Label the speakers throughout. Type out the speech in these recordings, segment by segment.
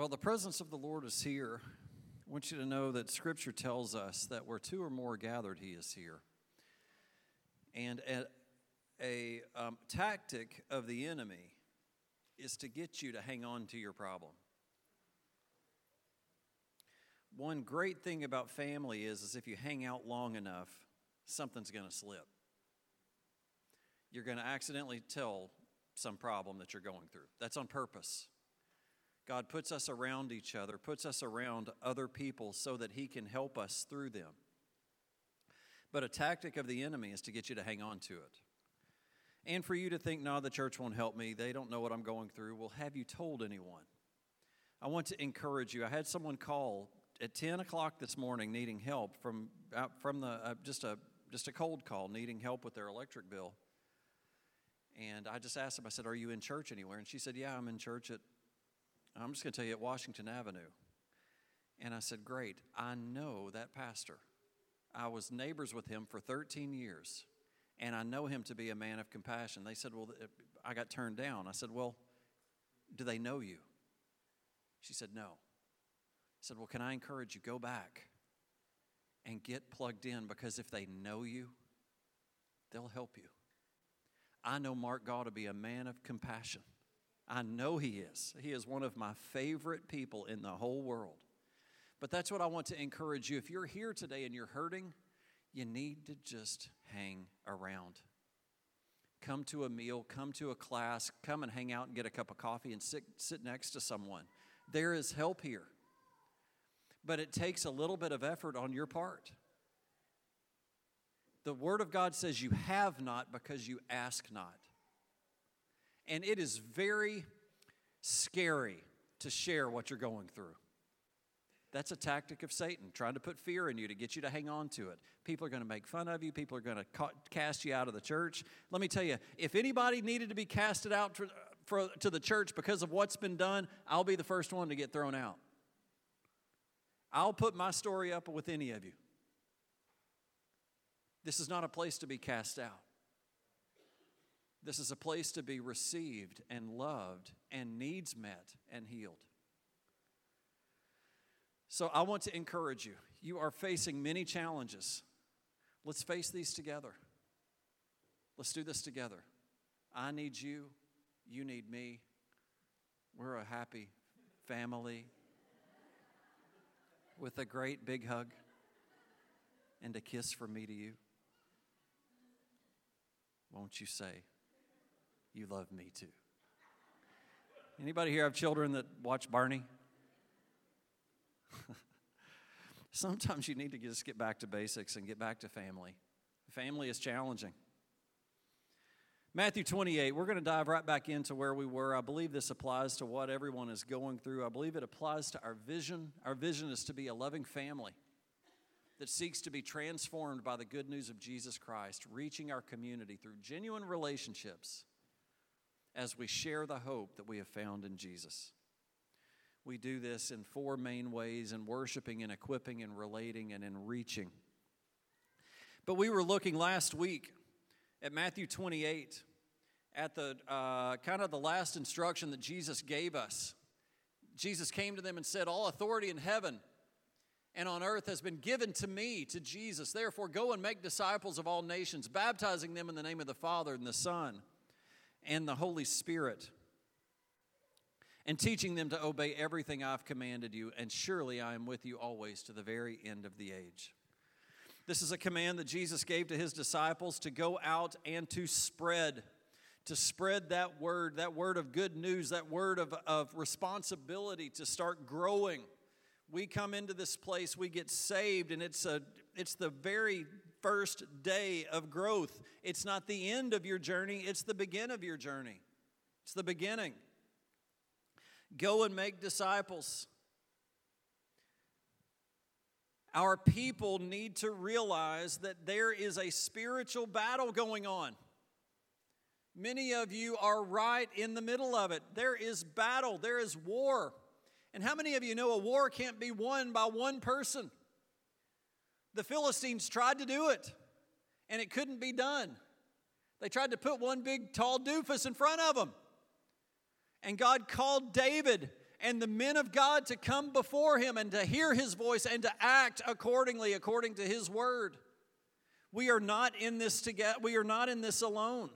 Speaker 1: Well, the presence of the Lord is here. I want you to know that Scripture tells us that where two or more gathered, He is here. And a, a um, tactic of the enemy is to get you to hang on to your problem. One great thing about family is, is if you hang out long enough, something's going to slip. You're going to accidentally tell some problem that you're going through. That's on purpose. God puts us around each other, puts us around other people so that He can help us through them. But a tactic of the enemy is to get you to hang on to it. And for you to think, no, the church won't help me. They don't know what I'm going through. Well, have you told anyone? I want to encourage you. I had someone call at 10 o'clock this morning needing help from, from the, uh, just, a, just a cold call, needing help with their electric bill. And I just asked them, I said, Are you in church anywhere? And she said, Yeah, I'm in church at I'm just going to tell you at Washington Avenue. And I said, Great, I know that pastor. I was neighbors with him for 13 years, and I know him to be a man of compassion. They said, Well, uh, I got turned down. I said, Well, do they know you? She said, No. I said, Well, can I encourage you? Go back and get plugged in because if they know you, they'll help you. I know Mark Gaw to be a man of compassion. I know He is. He is one of my favorite people in the whole world. But that's what I want to encourage you. If you're here today and you're hurting, you need to just hang around. Come to a meal, come to a class, come and hang out and get a cup of coffee and sit, sit next to someone. There is help here. But it takes a little bit of effort on your part. The Word of God says you have not because you ask not. And it is very scary to share what you're going through. That's a tactic of Satan, trying to put fear in you to get you to hang on to it. People are going to make fun of you. People are going to ca- cast you out of the church. Let me tell you, if anybody needed to be casted out for, to the church because of what's been done, I'll be the first one to get thrown out. I'll put my story up with any of you. This is not a place to be cast out. This is a place to be received and loved and needs met and healed. So I want to encourage you. You are facing many challenges. Let's face these together. Let's do this together. I need you. You need me. We're a happy family with a great big hug and a kiss from me to you. Won't you say, you love me too. Anybody here have children that watch Barney? Sometimes you need to just get back to basics and get back to family. Family is challenging. Matthew 28, we're going to dive right back into where we were. I believe this applies to what everyone is going through. I believe it applies to our vision. Our vision is to be a loving family that seeks to be transformed by the good news of Jesus Christ, reaching our community through genuine relationships as we share the hope that we have found in Jesus. We do this in four main ways in worshiping and equipping and relating and in reaching. But we were looking last week at Matthew 28 at the uh, kind of the last instruction that Jesus gave us. Jesus came to them and said, All authority in heaven and on earth has been given to me, to Jesus. Therefore, go and make disciples of all nations, baptizing them in the name of the Father and the Son and the Holy Spirit, and teaching them to obey everything I've commanded you, and surely I am with you always to the very end of the age. This is a command that Jesus gave to his disciples to go out and to spread, to spread that word, that word of good news, that word of, of responsibility to start growing. We come into this place, we get saved, and it's, a, it's the very first day of growth. It's not the end of your journey, it's the beginning of your journey. It's the beginning. Go and make disciples. Our people need to realize that there is a spiritual battle going on. Many of you are right in the middle of it. There is battle, there is war. And how many of you know a war can't be won by one person? The Philistines tried to do it, and it couldn't be done. They tried to put one big tall doofus in front of them. And God called David and the men of God to come before him and to hear his voice and to act accordingly, according to his word. We are not in this together, we are not in this alone.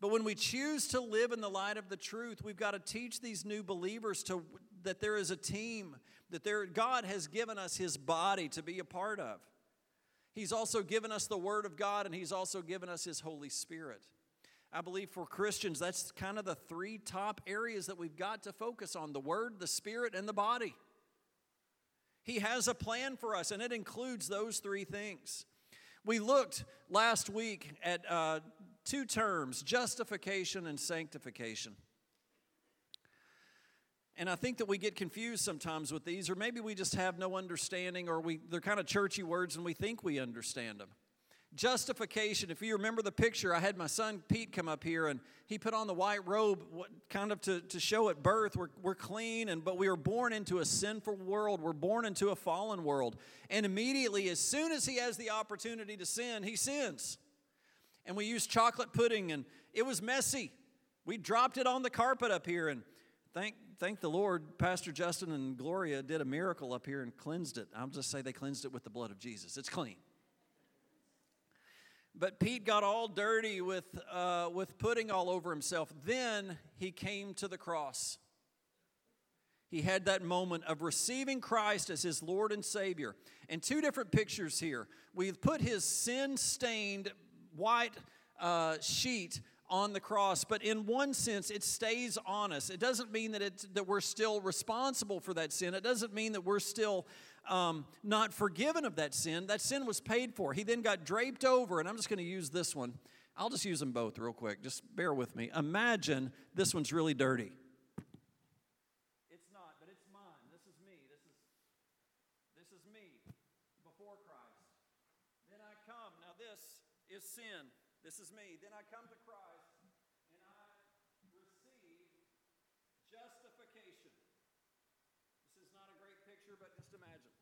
Speaker 1: But when we choose to live in the light of the truth, we've got to teach these new believers to, that there is a team, that there, God has given us His body to be a part of. He's also given us the Word of God, and He's also given us His Holy Spirit. I believe for Christians, that's kind of the three top areas that we've got to focus on the Word, the Spirit, and the body. He has a plan for us, and it includes those three things. We looked last week at uh, two terms justification and sanctification. And I think that we get confused sometimes with these, or maybe we just have no understanding, or we, they're kind of churchy words and we think we understand them. Justification, if you remember the picture, I had my son Pete come up here and he put on the white robe kind of to, to show at birth we're, we're clean, and, but we were born into a sinful world. We're born into a fallen world. And immediately, as soon as he has the opportunity to sin, he sins and we used chocolate pudding, and it was messy. We dropped it on the carpet up here, and thank, thank the Lord, Pastor Justin and Gloria did a miracle up here and cleansed it. I'll just say they cleansed it with the blood of Jesus. It's clean. But Pete got all dirty with, uh, with pudding all over himself. Then he came to the cross. He had that moment of receiving Christ as his Lord and Savior. And two different pictures here. We've put his sin stained white uh, sheet on the cross, but in one sense, it stays on us. It doesn't mean that, it, that we're still responsible for that sin. It doesn't mean that we're still um, not forgiven of that sin. That sin was paid for. He then got draped over, and I'm just going to use this one. I'll just use them both real quick. Just bear with me. Imagine this one's really dirty. It's not, but it's mine. This is me. This is this is me before Christ. Then I come. Now this is sin. This is me. Then I come to Christ and I receive justification. This is not a great picture, but just imagine.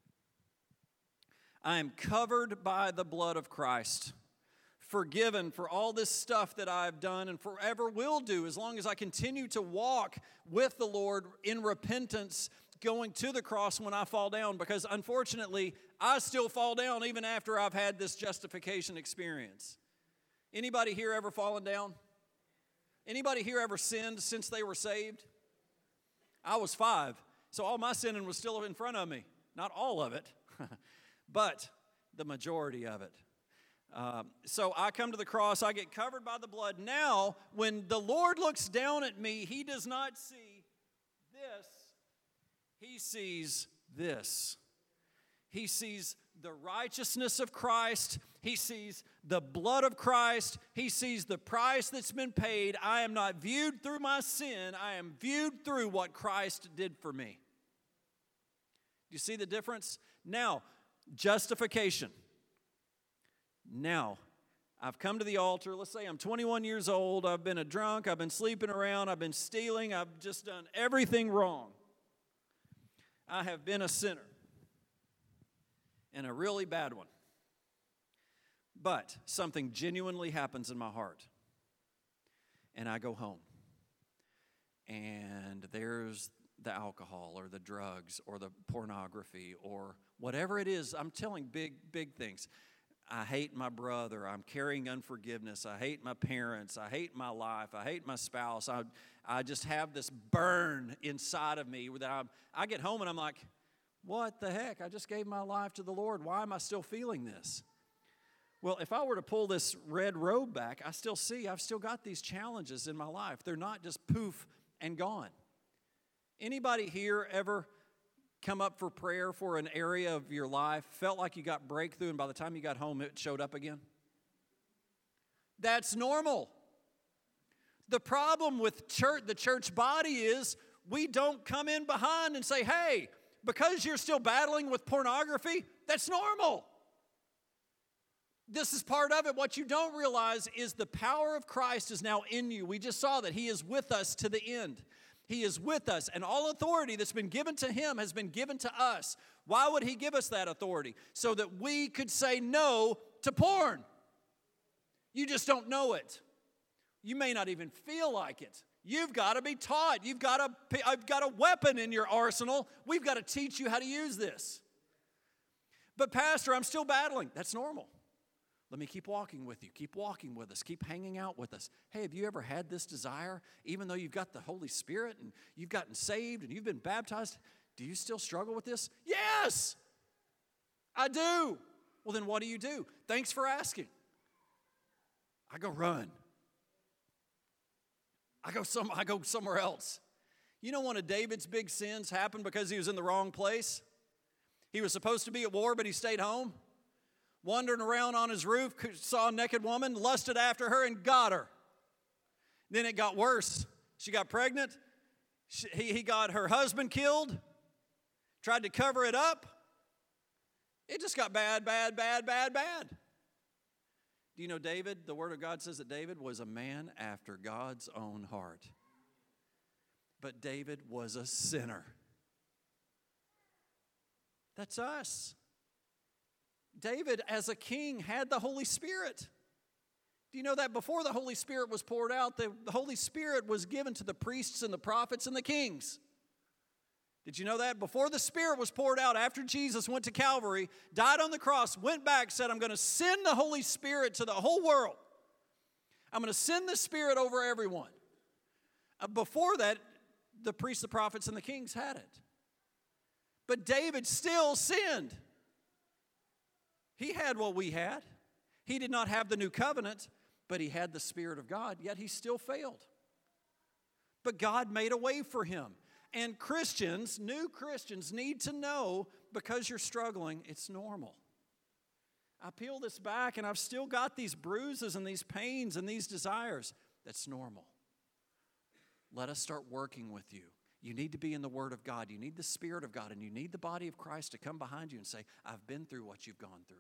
Speaker 1: I am covered by the blood of Christ, forgiven for all this stuff that I've done and forever will do as long as I continue to walk with the Lord in repentance going to the cross when I fall down because unfortunately, I still fall down even after I've had this justification experience. Anybody here ever fallen down? Anybody here ever sinned since they were saved? I was five, so all my sinning was still in front of me. Not all of it, but the majority of it. Um, so I come to the cross, I get covered by the blood. Now, when the Lord looks down at me, He does not see this he sees this. He sees the righteousness of Christ. He sees the blood of Christ. He sees the price that's been paid. I am not viewed through my sin, I am viewed through what Christ did for me. Do you see the difference? Now, justification. Now, I've come to the altar. Let's say I'm 21 years old. I've been a drunk. I've been sleeping around. I've been stealing. I've just done everything wrong. I have been a sinner and a really bad one. But something genuinely happens in my heart. And I go home. And there's the alcohol or the drugs or the pornography or whatever it is. I'm telling big, big things. I hate my brother. I'm carrying unforgiveness. I hate my parents. I hate my life. I hate my spouse. I, I just have this burn inside of me that I'm, I get home and I'm like, what the heck? I just gave my life to the Lord. Why am I still feeling this? Well, if I were to pull this red robe back, I still see I've still got these challenges in my life. They're not just poof and gone. Anybody here ever come up for prayer for an area of your life, felt like you got breakthrough, and by the time you got home, it showed up again? That's normal. The problem with church, the church body is we don't come in behind and say, hey, because you're still battling with pornography, that's normal. This is part of it. What you don't realize is the power of Christ is now in you. We just saw that He is with us to the end. He is with us, and all authority that's been given to Him has been given to us. Why would He give us that authority? So that we could say no to porn. You just don't know it. You may not even feel like it. You've got to be taught. You've got, a, I've uh, got a weapon in your arsenal. We've got to teach you how to use this. But, Pastor, I'm still battling. That's normal. Let me keep walking with you. Keep walking with us. Keep hanging out with us. Hey, have you ever had this desire, even though you've got the Holy Spirit and you've gotten saved and you've been baptized? Do you still struggle with this? Yes, I do. Well, then what do you do? Thanks for asking. I go run. I go some I go somewhere else. You know one of David's big sins happened because he was in the wrong place? He was supposed to be at war, but he stayed home. Wandering around on his roof, saw a naked woman, lusted after her, and got her. Then it got worse. She got pregnant. She, he, he got her husband killed, tried to cover it up. It just got bad, bad, bad, bad, bad. Do you know David? The Word of God says that David was a man after God's own heart. But David was a sinner. That's us. David, as a king, had the Holy Spirit. Do you know that before the Holy Spirit was poured out, the, Holy Spirit was given to the priests and the prophets and the kings? Did you know that? Before the Spirit was poured out, after Jesus went to Calvary, died on the cross, went back, said, I'm going to send the Holy Spirit to the whole world. I'm going to send the Spirit over everyone. Uh, before that, the priests, the prophets, and the kings had it. But David still sinned. He had what we had. He did not have the new covenant, but he had the Spirit of God, yet he still failed. But God made a way for him. And Christians, new Christians, need to know because you're struggling, it's normal. I peel this back and I've still got these bruises and these pains and these desires. That's normal. Let us start working with you. You need to be in the Word of God. You need the Spirit of God, and you need the body of Christ to come behind you and say, I've been through what you've gone through.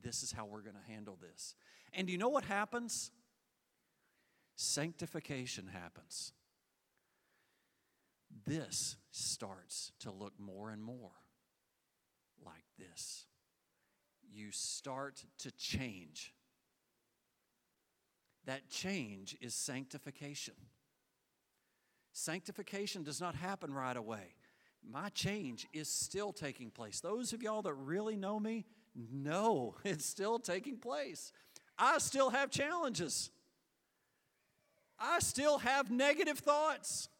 Speaker 1: This is how we're going to handle this. And you know what happens? Sanctification happens this starts to look more and more like this. You start to change. That change is sanctification. Sanctification does not happen right away. My change is still taking place. Those of y'all that really know me know it's still taking place. I still have challenges. I still have negative thoughts.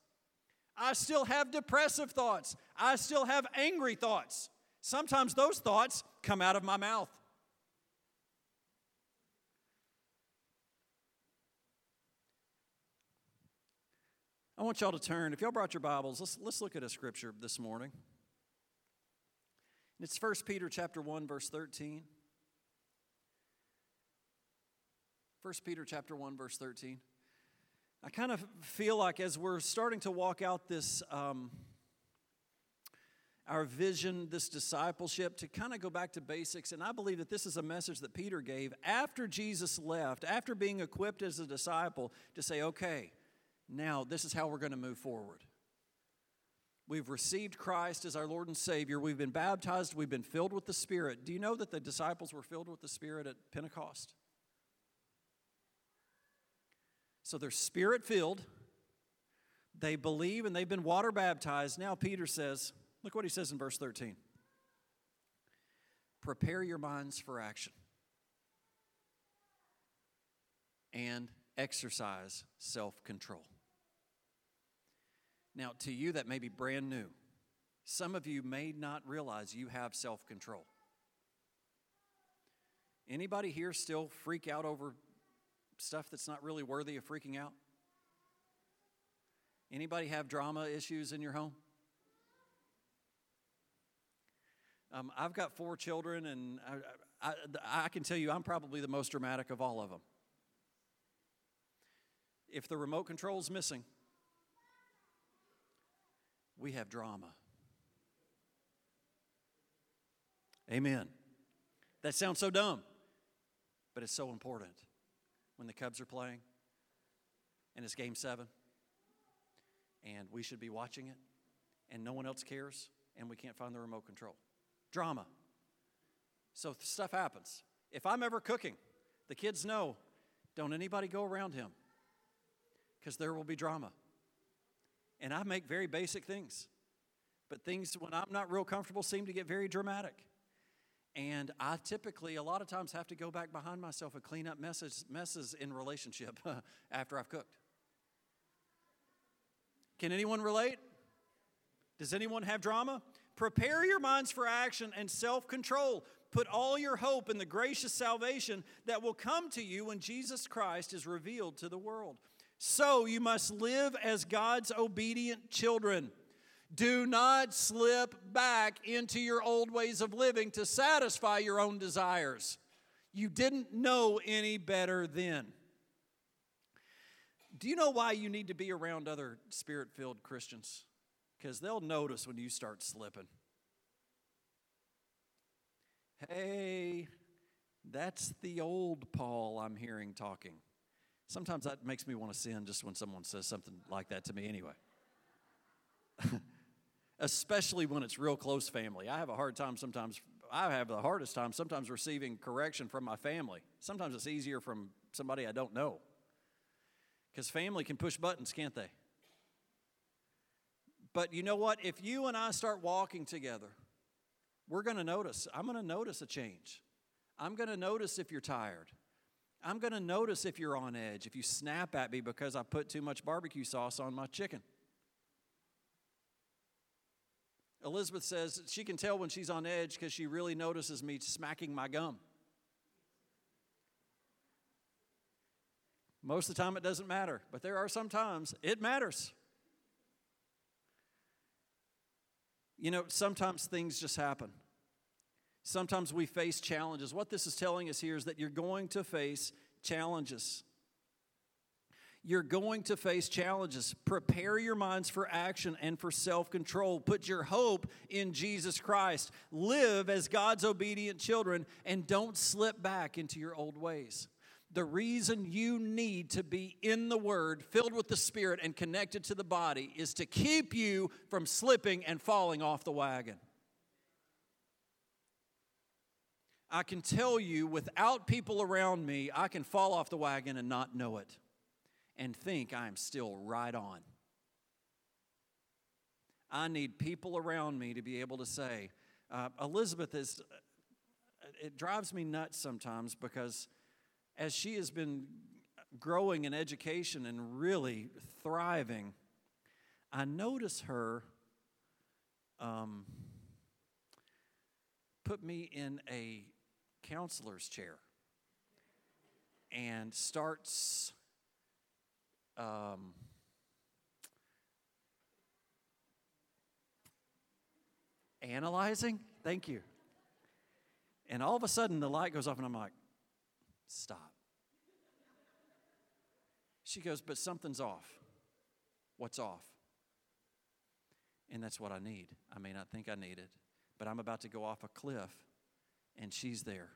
Speaker 1: I still have depressive thoughts. I still have angry thoughts. Sometimes those thoughts come out of my mouth. I want y'all to turn. If y'all brought your Bibles, let's, let's look at a scripture this morning. It's 1 Peter chapter 1, verse 13. 1 Peter chapter 1, verse 13. I kind of feel like as we're starting to walk out this, um, our vision, this discipleship, to kind of go back to basics. And I believe that this is a message that Peter gave after Jesus left, after being equipped as a disciple, to say, okay, now this is how we're going to move forward. We've received Christ as our Lord and Savior. We've been baptized. We've been filled with the Spirit. Do you know that the disciples were filled with the Spirit at Pentecost? So they're spirit filled. They believe and they've been water baptized. Now, Peter says, look what he says in verse 13 prepare your minds for action and exercise self control. Now, to you, that may be brand new. Some of you may not realize you have self control. Anybody here still freak out over stuff that's not really worthy of freaking out? Anybody have drama issues in your home? Um, I've got four children, and I, I, I can tell you I'm probably the most dramatic of all of them. If the remote control's missing, we have drama. Amen. That sounds so dumb, but it's so important when the Cubs are playing and it's game seven and we should be watching it and no one else cares and we can't find the remote control. Drama. So stuff happens. If I'm ever cooking, the kids know don't anybody go around him because there will be drama. And I make very basic things. But things, when I'm not real comfortable, seem to get very dramatic. And I typically, a lot of times, have to go back behind myself and clean up messes, messes in relationship after I've cooked. Can anyone relate? Does anyone have drama? Prepare your minds for action and self control. Put all your hope in the gracious salvation that will come to you when Jesus Christ is revealed to the world. So you must live as God's obedient children. Do not slip back into your old ways of living to satisfy your own desires. You didn't know any better then. Do you know why you need to be around other spirit filled Christians? Because they'll notice when you start slipping. Hey, that's the old Paul I'm hearing talking. Sometimes that makes me want to sin just when someone says something like that to me, anyway. Especially when it's real close family. I have a hard time sometimes, I have the hardest time sometimes receiving correction from my family. Sometimes it's easier from somebody I don't know. Because family can push buttons, can't they? But you know what? If you and I start walking together, we're going to notice. I'm going to notice a change. I'm going to notice if you're tired. I'm going to notice if you're on edge, if you snap at me because I put too much barbecue sauce on my chicken. Elizabeth says she can tell when she's on edge because she really notices me smacking my gum. Most of the time, it doesn't matter, but there are some times it matters. You know, sometimes things just happen. Sometimes we face challenges. What this is telling us here is that you're going to face challenges. You're going to face challenges. Prepare your minds for action and for self control. Put your hope in Jesus Christ. Live as God's obedient children and don't slip back into your old ways the reason you need to be in the Word, filled with the Spirit, and connected to the body is to keep you from slipping and falling off the wagon. I can tell you, without people around me, I can fall off the wagon and not know it and think I'm still right on. I need people around me to be able to say, uh, Elizabeth is, it drives me nuts sometimes because as she has been growing in education and really thriving, I notice her um, put me in a counselor's chair and starts um, analyzing. Thank you. And all of a sudden, the light goes off, and I'm like, Stop. She goes, But something's off. What's off? And that's what I need. I may not think I need it, but I'm about to go off a cliff, and she's there.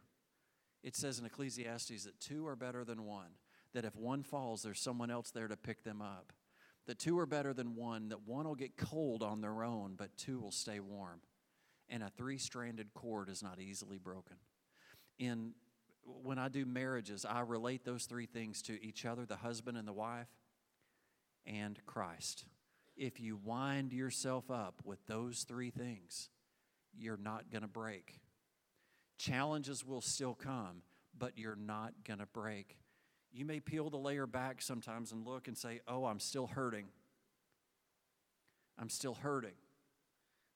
Speaker 1: It says in Ecclesiastes that two are better than one, that if one falls, there's someone else there to pick them up. That two are better than one, that one will get cold on their own, but two will stay warm. And a three stranded cord is not easily broken. In when I do marriages, I relate those three things to each other the husband and the wife and Christ. If you wind yourself up with those three things, you're not going to break. Challenges will still come, but you're not going to break. You may peel the layer back sometimes and look and say, Oh, I'm still hurting. I'm still hurting.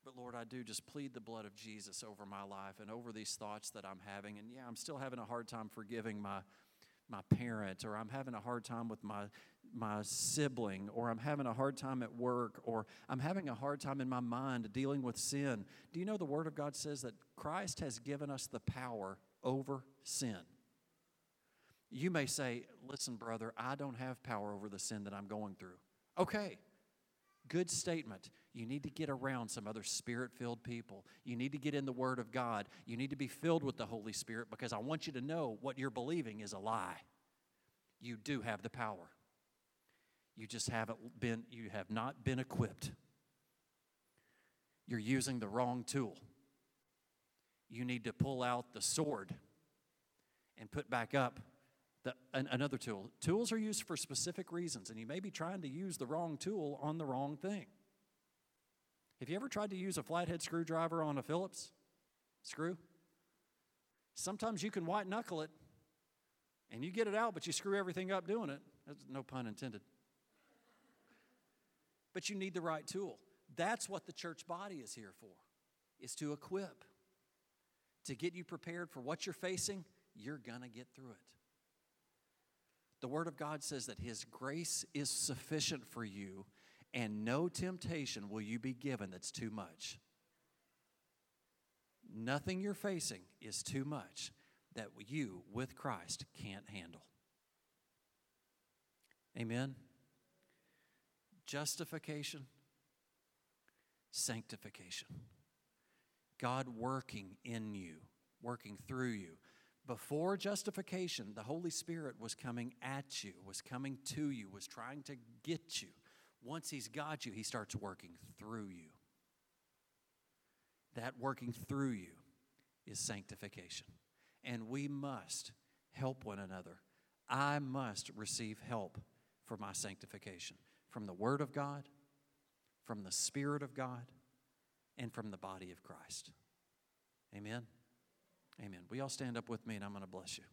Speaker 1: But Lord, I do just plead the blood of Jesus over my life and over these thoughts that I'm having. And yeah, I'm still having a hard time forgiving my my parent or I'm having a hard time with my my sibling or I'm having a hard time at work or I'm having a hard time in my mind dealing with sin. Do you know the word of God says that Christ has given us the power over sin? You may say, "Listen, brother, I don't have power over the sin that I'm going through." Okay. Good statement. You need to get around some other spirit filled people. You need to get in the Word of God. You need to be filled with the Holy Spirit because I want you to know what you're believing is a lie. You do have the power. You just haven't been, you have not been equipped. You're using the wrong tool. You need to pull out the sword and put back up The, an, another tool. Tools are used for specific reasons, and you may be trying to use the wrong tool on the wrong thing. Have you ever tried to use a flathead screwdriver on a Phillips screw? Sometimes you can white knuckle it and you get it out, but you screw everything up doing it. That's no pun intended. But you need the right tool. That's what the church body is here for, is to equip, to get you prepared for what you're facing. You're going to get through it. The Word of God says that His grace is sufficient for you, and no temptation will you be given that's too much. Nothing you're facing is too much that you, with Christ, can't handle. Amen. Justification, sanctification. God working in you, working through you. Before justification, the Holy Spirit was coming at you, was coming to you, was trying to get you. Once He's got you, He starts working through you. That working through you is sanctification. And we must help one another. I must receive help for my sanctification from the Word of God, from the Spirit of God, and from the body of Christ. Amen. Amen. We all stand up with me and I'm going to bless you.